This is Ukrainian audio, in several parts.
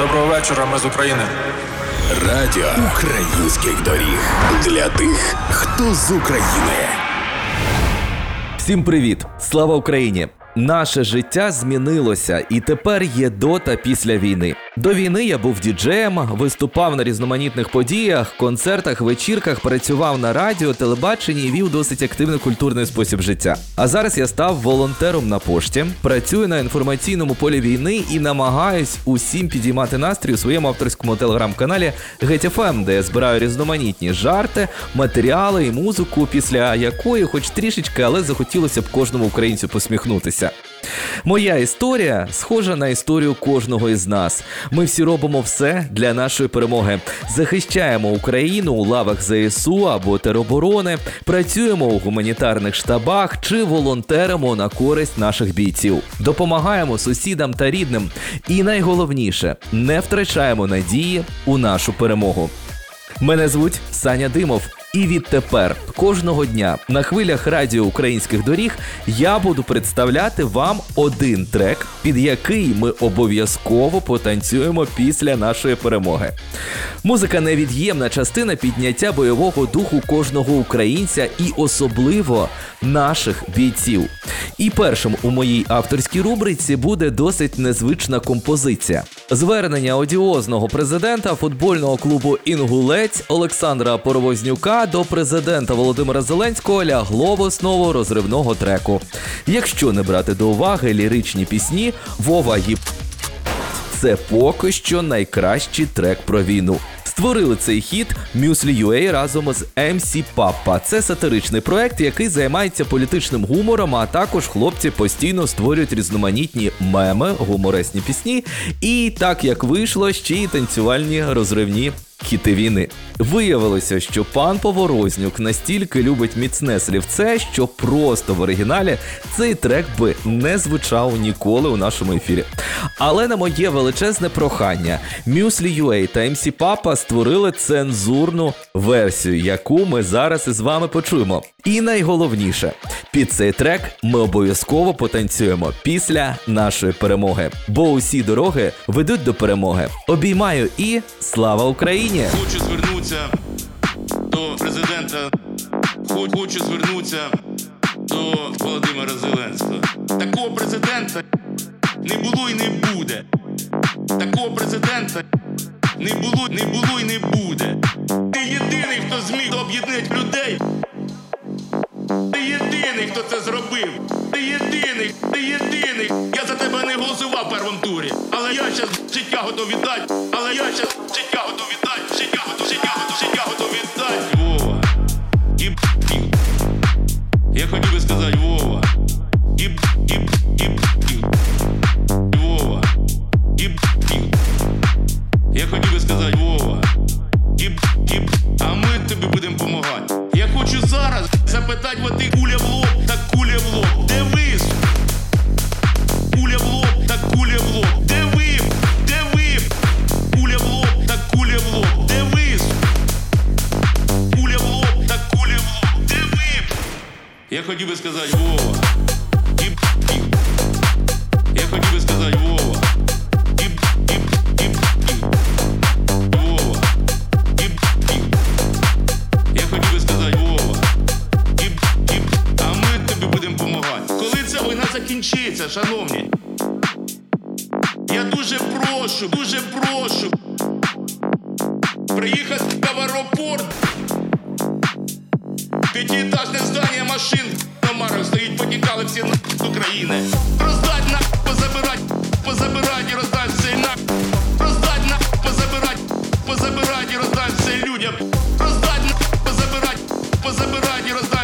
Доброго вечора, ми з України. Радіо українських доріг для тих, хто з України. Всім привіт! Слава Україні! Наше життя змінилося, і тепер є до та після війни. До війни я був діджеєм, виступав на різноманітних подіях, концертах, вечірках, працював на радіо, телебаченні і вів досить активний культурний спосіб життя. А зараз я став волонтером на пошті, працюю на інформаційному полі війни і намагаюсь усім підіймати настрій у своєму авторському телеграм-каналі GetFM, де я збираю різноманітні жарти, матеріали і музику, після якої, хоч трішечки, але захотілося б кожному українцю посміхнутися. Моя історія схожа на історію кожного із нас. Ми всі робимо все для нашої перемоги. Захищаємо Україну у лавах ЗСУ або тероборони, працюємо у гуманітарних штабах чи волонтеримо на користь наших бійців. Допомагаємо сусідам та рідним. І найголовніше не втрачаємо надії у нашу перемогу. Мене звуть Саня Димов. І відтепер кожного дня на хвилях радіо українських доріг я буду представляти вам один трек, під який ми обов'язково потанцюємо після нашої перемоги. Музика невід'ємна частина підняття бойового духу кожного українця і особливо наших бійців. І першим у моїй авторській рубриці буде досить незвична композиція. Звернення одіозного президента футбольного клубу Інгулець Олександра Поровознюка до президента Володимира Зеленського лягло в основу розривного треку. Якщо не брати до уваги ліричні пісні, Вова Гіп це поки що найкращий трек про війну. Створили цей хіт Muesli UA разом з MC Papa. Це сатиричний проект, який займається політичним гумором. А також хлопці постійно створюють різноманітні меми, гуморесні пісні. І так як вийшло, ще й танцювальні розривні хіти війни. Виявилося, що пан Поворознюк настільки любить міцне слівце, що просто в оригіналі цей трек би не звучав ніколи у нашому ефірі. Але на моє величезне прохання, Muesli UA та MC Papa створили цензурну версію, яку ми зараз із вами почуємо. І найголовніше, під цей трек ми обов'язково потанцюємо після нашої перемоги, бо усі дороги ведуть до перемоги. Обіймаю і слава Україні! Хочу звернутися до президента. Хочу звернутися до Володимира Зеленського. Такого президента не було і не буде. Такого президента не було, не було і не буде. Ти єдиний, хто зміг об'єднати людей. Ти єдиний, хто це зробив. Ти єдиний, ти єдиний. Я за тебе не голосував в турі. Але я зараз життя готов віддати. Але я зараз життя готов віддати. Життя готов, життя готов, життя готов віддати. Вова. І, і. Я хотів би сказати Вова. І, і, і. Вова. І, і. Я хотів би сказати Вова. І, і, а ми тобі будемо допомагати. Я хочу зараз запитати вот ти куля в лоб, так куля в лоб. Хотів би сказати Вова. І. Я хотів би сказати Вова. І, і, і, і. Вова. І, і. Я хотів би сказати Вова. І. А ми тобі будемо допомагати. Коли ця війна закінчиться, шановні? Я дуже прошу, дуже прошу. Приїхати в аеропорт. П'ятиэтажне здання машин на марах стоїть, потікали всі на з України. Роздать на позабирать, позабирать і роздать все на. Роздать на позабирать, позабирать і роздать все людям. Роздать на позабирать, позабирать і роздать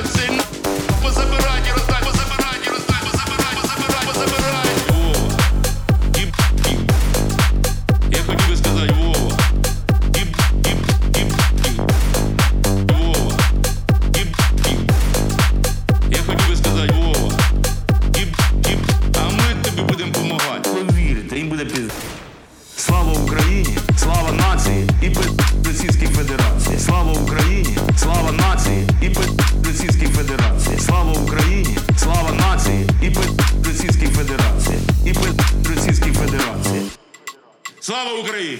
Російській Федерації. Слава Україні!